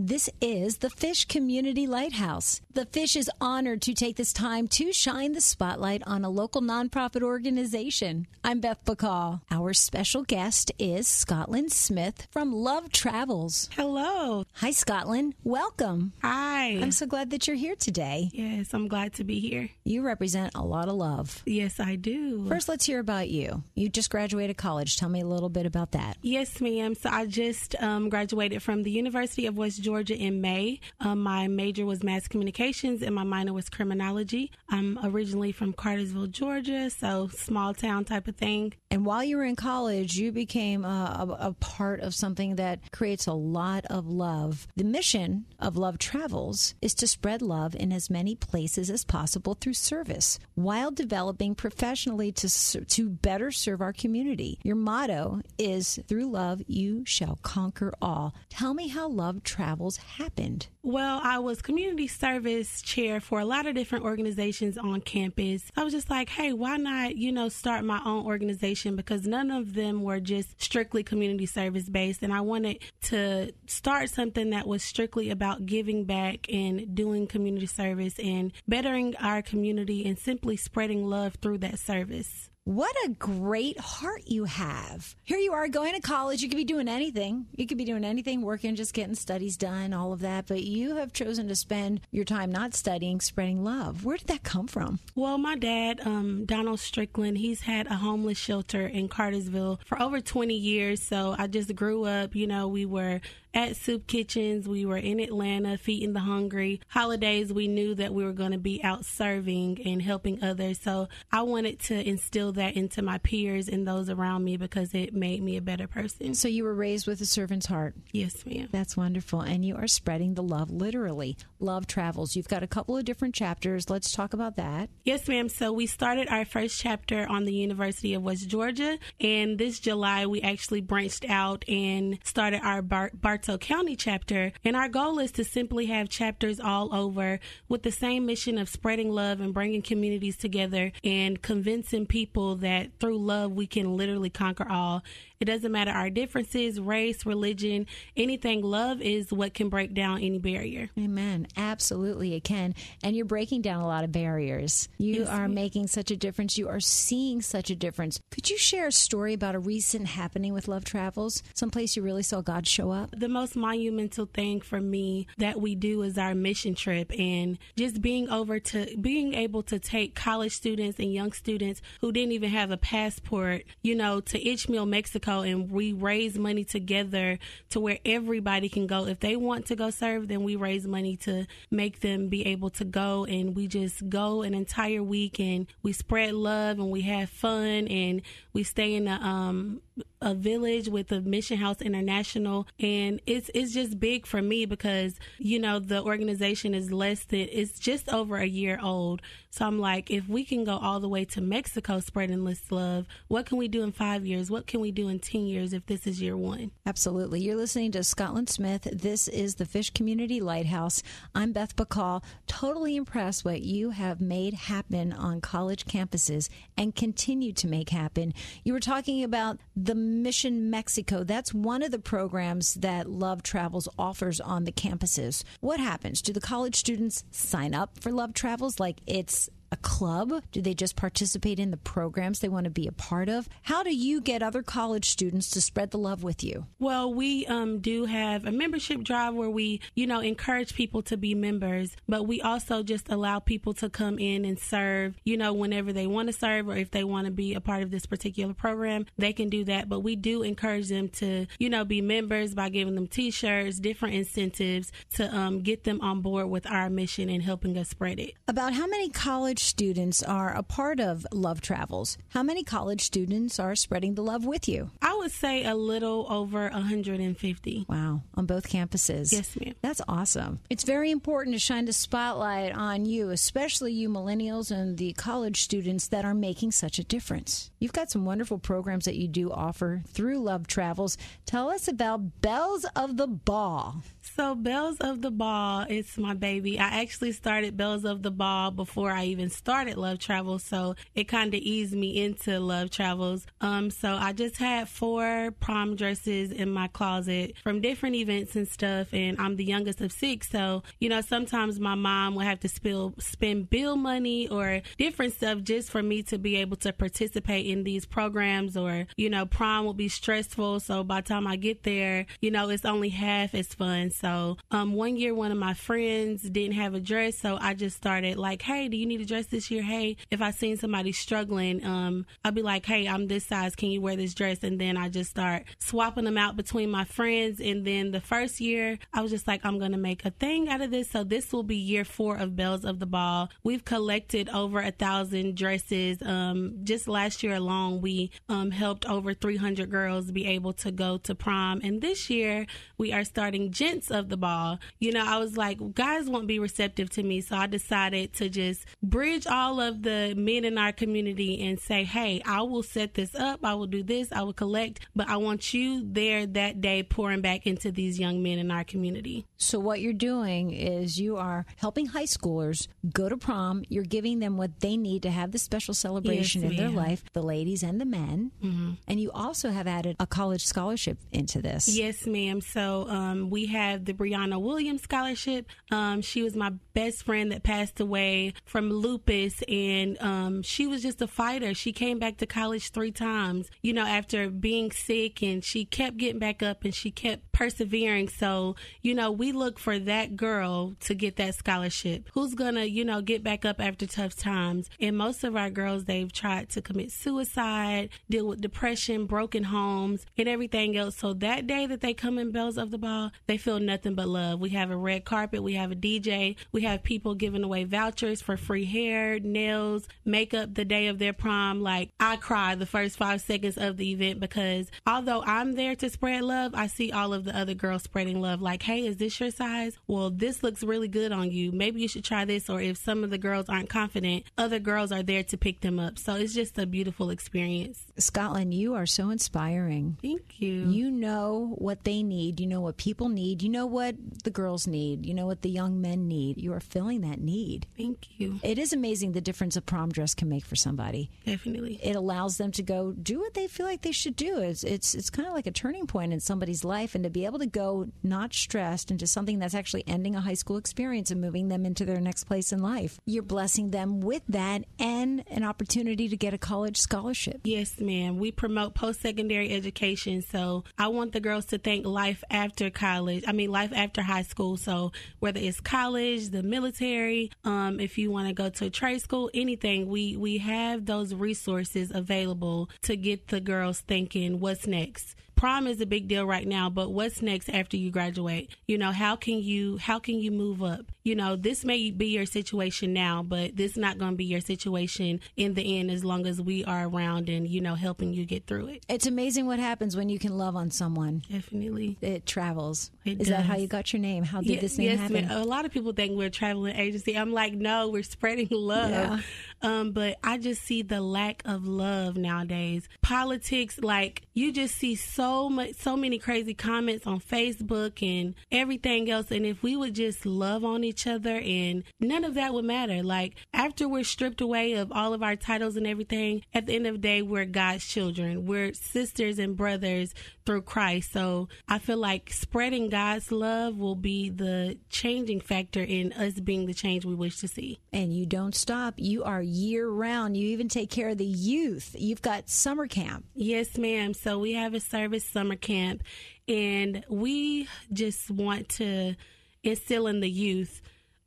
This is the Fish Community Lighthouse. The Fish is honored to take this time to shine the spotlight on a local nonprofit organization. I'm Beth Bacall. Our special guest is Scottlin Smith from Love Travels. Hello. Hi, Scottlin. Welcome. Hi. I'm so glad that you're here today. Yes, I'm glad to be here. You represent a lot of love. Yes, I do. First, let's hear about you. You just graduated college. Tell me a little bit about that. Yes, ma'am. So I just um, graduated from the University of West Georgia in May. Um, my major was mass communications and my minor was criminology. I'm originally from Cartersville, Georgia, so small town type of thing. And while you were in college, you became a, a, a, part of something that creates a lot of love. The mission of Love Travels is to spread love in as many places as possible through service while developing professionally to, to better serve our community. Your motto is through love, you shall conquer all. Tell me how Love Travels happened. Well, I was community service chair for a lot of different organizations on campus. I was just like, hey, why not, you know, start my own organization because none of them were just strictly community service based. And I wanted to start something that was strictly about giving back and doing community service and bettering our community and simply spreading love through that service. What a great heart you have. Here you are going to college. You could be doing anything. You could be doing anything, working, just getting studies done, all of that. But you have chosen to spend your time not studying, spreading love. Where did that come from? Well, my dad, um, Donald Strickland, he's had a homeless shelter in Cartersville for over 20 years. So I just grew up, you know, we were at soup kitchens. We were in Atlanta feeding the hungry. Holidays, we knew that we were going to be out serving and helping others. So I wanted to instill that into my peers and those around me because it made me a better person. So you were raised with a servant's heart. Yes, ma'am. That's wonderful. And you are spreading the love literally. Love travels. You've got a couple of different chapters. Let's talk about that. Yes, ma'am. So we started our first chapter on the University of West Georgia. And this July, we actually branched out and started our Bar- Bartow County chapter. And our goal is to simply have chapters all over with the same mission of spreading love and bringing communities together and convincing people that through love we can literally conquer all. It doesn't matter our differences, race, religion, anything. Love is what can break down any barrier. Amen. Absolutely, it can. And you're breaking down a lot of barriers. You yes, are ma'am. making such a difference. You are seeing such a difference. Could you share a story about a recent happening with Love Travels? Someplace you really saw God show up? The most monumental thing for me that we do is our mission trip and just being over to being able to take college students and young students who didn't even have a passport, you know, to Ichmul, Mexico and we raise money together to where everybody can go. If they want to go serve, then we raise money to make them be able to go. And we just go an entire week and we spread love and we have fun and we stay in a um a village with the Mission House International, and it's it's just big for me because you know the organization is less than it's just over a year old. So I'm like, if we can go all the way to Mexico spreading this love, what can we do in five years? What can we do in ten years if this is year one? Absolutely. You're listening to Scottlin Smith. This is the Fish Community Lighthouse. I'm Beth Bacall. Totally impressed what you have made happen on college campuses and continue to make happen. You were talking about the Mission Mexico. That's one of the programs that Love Travels offers on the campuses. What happens? Do the college students sign up for Love Travels like it's a club? Do they just participate in the programs they want to be a part of? How do you get other college students to spread the love with you? Well, we um, do have a membership drive where we, you know, encourage people to be members, but we also just allow people to come in and serve, you know, whenever they want to serve or if they want to be a part of this particular program, they can do that. But we do encourage them to, you know, be members by giving them t shirts, different incentives to um, get them on board with our mission and helping us spread it. About how many college college students are a part of Love Travels. How many college students are spreading the love with you? Would say a little over 150. Wow, on both campuses. Yes, ma'am. That's awesome. It's very important to shine the spotlight on you, especially you millennials and the college students that are making such a difference. You've got some wonderful programs that you do offer through Love Travels. Tell us about Belles of the Ball. So, Belles of the Ball, it's my baby. I actually started Belles of the Ball before I even started Love Travels, so it kind of eased me into Love Travels. Um, so I just had four four prom dresses in my closet from different events and stuff. And I'm the youngest of six. So, you know, sometimes my mom will have to spill, spend bill money or different stuff just for me to be able to participate in these programs or, you know, prom will be stressful. So by the time I get there, you know, it's only half as fun. So, um, one year, one of my friends didn't have a dress. So I just started like, Hey, do you need a dress this year? Hey, if I seen somebody struggling, um, I'll be like, Hey, I'm this size. Can you wear this dress? And then I just start swapping them out between my friends. And then the first year, I was just like, I'm going to make a thing out of this. So this will be year four of Belles of the Ball. We've collected over a thousand dresses. Um, just last year alone, we um, helped over 300 girls be able to go to prom. And this year, we are starting Gents of the Ball. You know, I was like, guys won't be receptive to me. So I decided to just bridge all of the men in our community and say, hey, I will set this up. I will do this. I will collect, but I want you there that day pouring back into these young men in our community. So, what you're doing is you are helping high schoolers go to prom. You're giving them what they need to have the special celebration Yes, in their life, the ladies and the men. Mm-hmm. And you also have added a college scholarship into this. Yes, ma'am. So um, we have the Brianna Williams Scholarship. Um, she was my best friend that passed away from lupus, and um, she was just a fighter. She came back to college three times, you know, after being sick, and she kept getting back up and she kept persevering. So, you know, we look for that girl to get that scholarship. Who's gonna, you know, get back up after tough times? And most of our girls, they've tried to commit suicide, deal with depression, broken homes, and everything else. So that day that they come in Belles of the Ball, they feel nothing but love. We have a red carpet, we have a DJ, we have people giving away vouchers for free hair, nails, makeup the day of their prom. Like I cry the first five seconds of the event because although I'm there to spread love, I see all of the other girls spreading love. Like, hey, is this your size? Well, this looks really good on you. Maybe you should try this. Or if some of the girls aren't confident, other girls are there to pick them up. So it's just a beautiful experience. Scottlin, you are so inspiring. Thank you. You know what they need. You know what people need. You know what the girls need. You know what the young men need. You are filling that need. Thank you. It is amazing the difference a prom dress can make for somebody. Definitely. It allows them to go do what they feel like they should do. It's it's it's kind of like a turning point in somebody's life, and to be able to go not stressed into something that's actually ending a high school experience and moving them into their next place in life. You're blessing them with that and an opportunity to get a college scholarship. Yes, ma'am. We promote post secondary education. So I want the girls to think life after college. I mean, life after high school. So whether it's college, the military, um, if you want to go to a trade school, anything, we, we have those resources available to get the girls thinking what's next prom is a big deal right now but what's next after you graduate you know how can you how can you move up you know this may be your situation now but this is not going to be your situation in the end as long as we are around and you know helping you get through it It's amazing what happens when you can love on someone. definitely It travels. It Is that how you got your name? How did Ye- this thing yes, happen? A lot of people think we're a traveling agency. I'm like, no, we're spreading love. Yeah. Um, but I just see the lack of love nowadays. Politics, like you just see so much, so many crazy comments on Facebook and everything else. And if we would just love on each other, and none of that would matter. Like after we're stripped away of all of our titles and everything, at the end of the day, we're God's children. We're sisters and brothers through Christ. So I feel like spreading God's love will be the changing factor in us being the change we wish to see. and you don't stop. You are year round. You even take care of the youth. You've got summer camp. Yes, ma'am. So we have a service summer camp, and we just want to instill in the youth.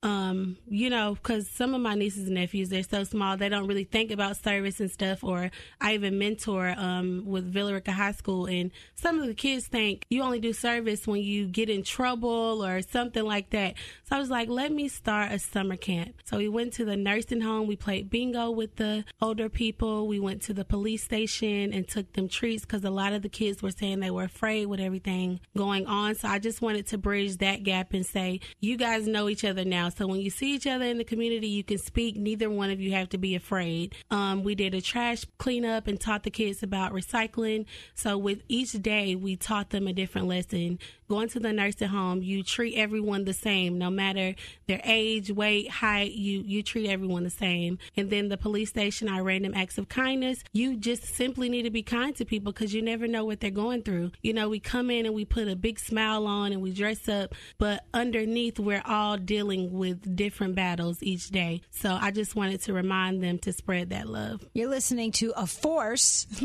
Um, you know, because some of my nieces and nephews, they're so small, they don't really think about service and stuff. Or I even mentor um, with Villa Rica High School, and some of the kids think you only do service when you get in trouble or something like that. So I was like, let me start a summer camp. So we went to the nursing home, we played bingo with the older people, we went to the police station and took them treats because a lot of the kids were saying they were afraid with everything going on. So I just wanted to bridge that gap and say, you guys know each other now. So when you see each other in the community, you can speak. Neither one of you have to be afraid. Um, we did a trash cleanup and taught the kids about recycling. So with each day, we taught them a different lesson. Going to the nursing home, you treat everyone the same, no matter their age, weight, height. You you treat everyone the same. And then the police station, our random acts of kindness. You just simply need to be kind to people because you never know what they're going through. You know, we come in and we put a big smile on and we dress up, but underneath, we're all dealing with different battles each day. So I just wanted to remind them to spread that love. You're listening to A Force,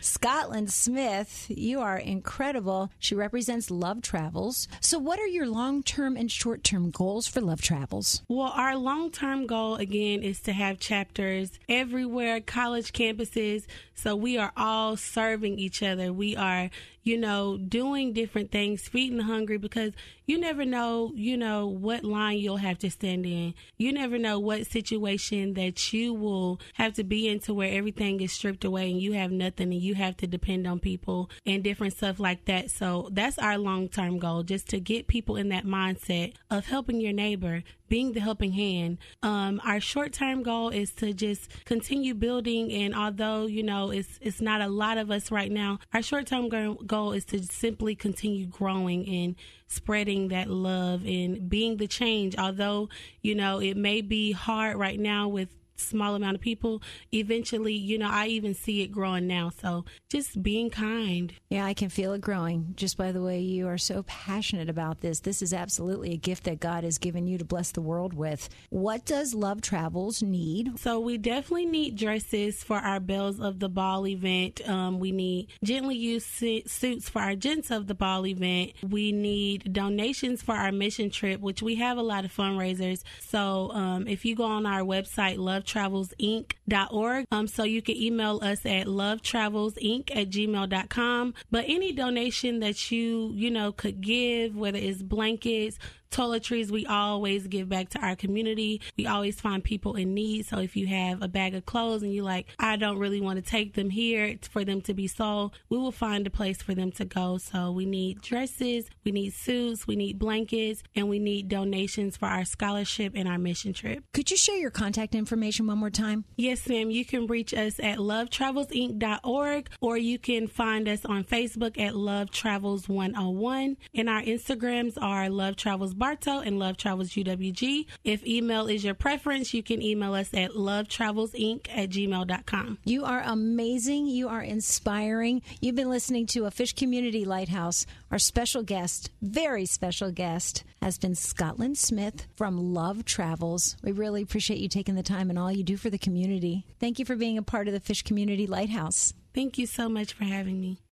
Scottlin Smith. You are incredible. She represents Love Travels. So, what are your long term and short term goals for Love Travels? Well, our long term goal, again, is to have chapters everywhere, college campuses. So, we are all serving each other. We are you know, doing different things, feeding the hungry because you never know, you know, what line you'll have to stand in. You never know what situation that you will have to be into where everything is stripped away and you have nothing and you have to depend on people and different stuff like that. So that's our long term goal, just to get people in that mindset of helping your neighbor, being the helping hand. Um, our short term goal is to just continue building. And although, you know, it's, it's not a lot of us right now, our short term goal is to simply continue growing and spreading that love and being the change. Although, you know, it may be hard right now with small amount of people, eventually, you know, I even see it growing now. So just being kind. Yeah, I can feel it growing just by the way you are so passionate about this. This is absolutely a gift that God has given you to bless the world with. What does Love Travels need? So we definitely need dresses for our Belles of the Ball event. Um, we need gently used suits for our Gents of the Ball event. We need donations for our mission trip, which we have a lot of fundraisers. So um, if you go on our website, Love lovetravelsinc.org. Um, so you can email us at lovetravelsinc at gmail.com. But any donation that you, you know, could give, whether it's blankets, toiletries we always give back to our community. We always find people in need. So if you have a bag of clothes and you're like, I don't really want to take them here for them to be sold, we will find a place for them to go. So we need dresses, we need suits, we need blankets, and we need donations for our scholarship and our mission trip. Could you share your contact information one more time? Yes, ma'am. You can reach us at lovetravelsinc.org or you can find us on Facebook at Love Travels 101. And our Instagrams are Love Travels Bartow and Love Travels UWG. If email is your preference, you can email us at lovetravelsinc at gmail.com. You are amazing. You are inspiring. You've been listening to a Fish Community Lighthouse. Our special guest, very special guest, has been Scottlin Smith from Love Travels. We really appreciate you taking the time and all you do for the community. Thank you for being a part of the Fish Community Lighthouse. Thank you so much for having me.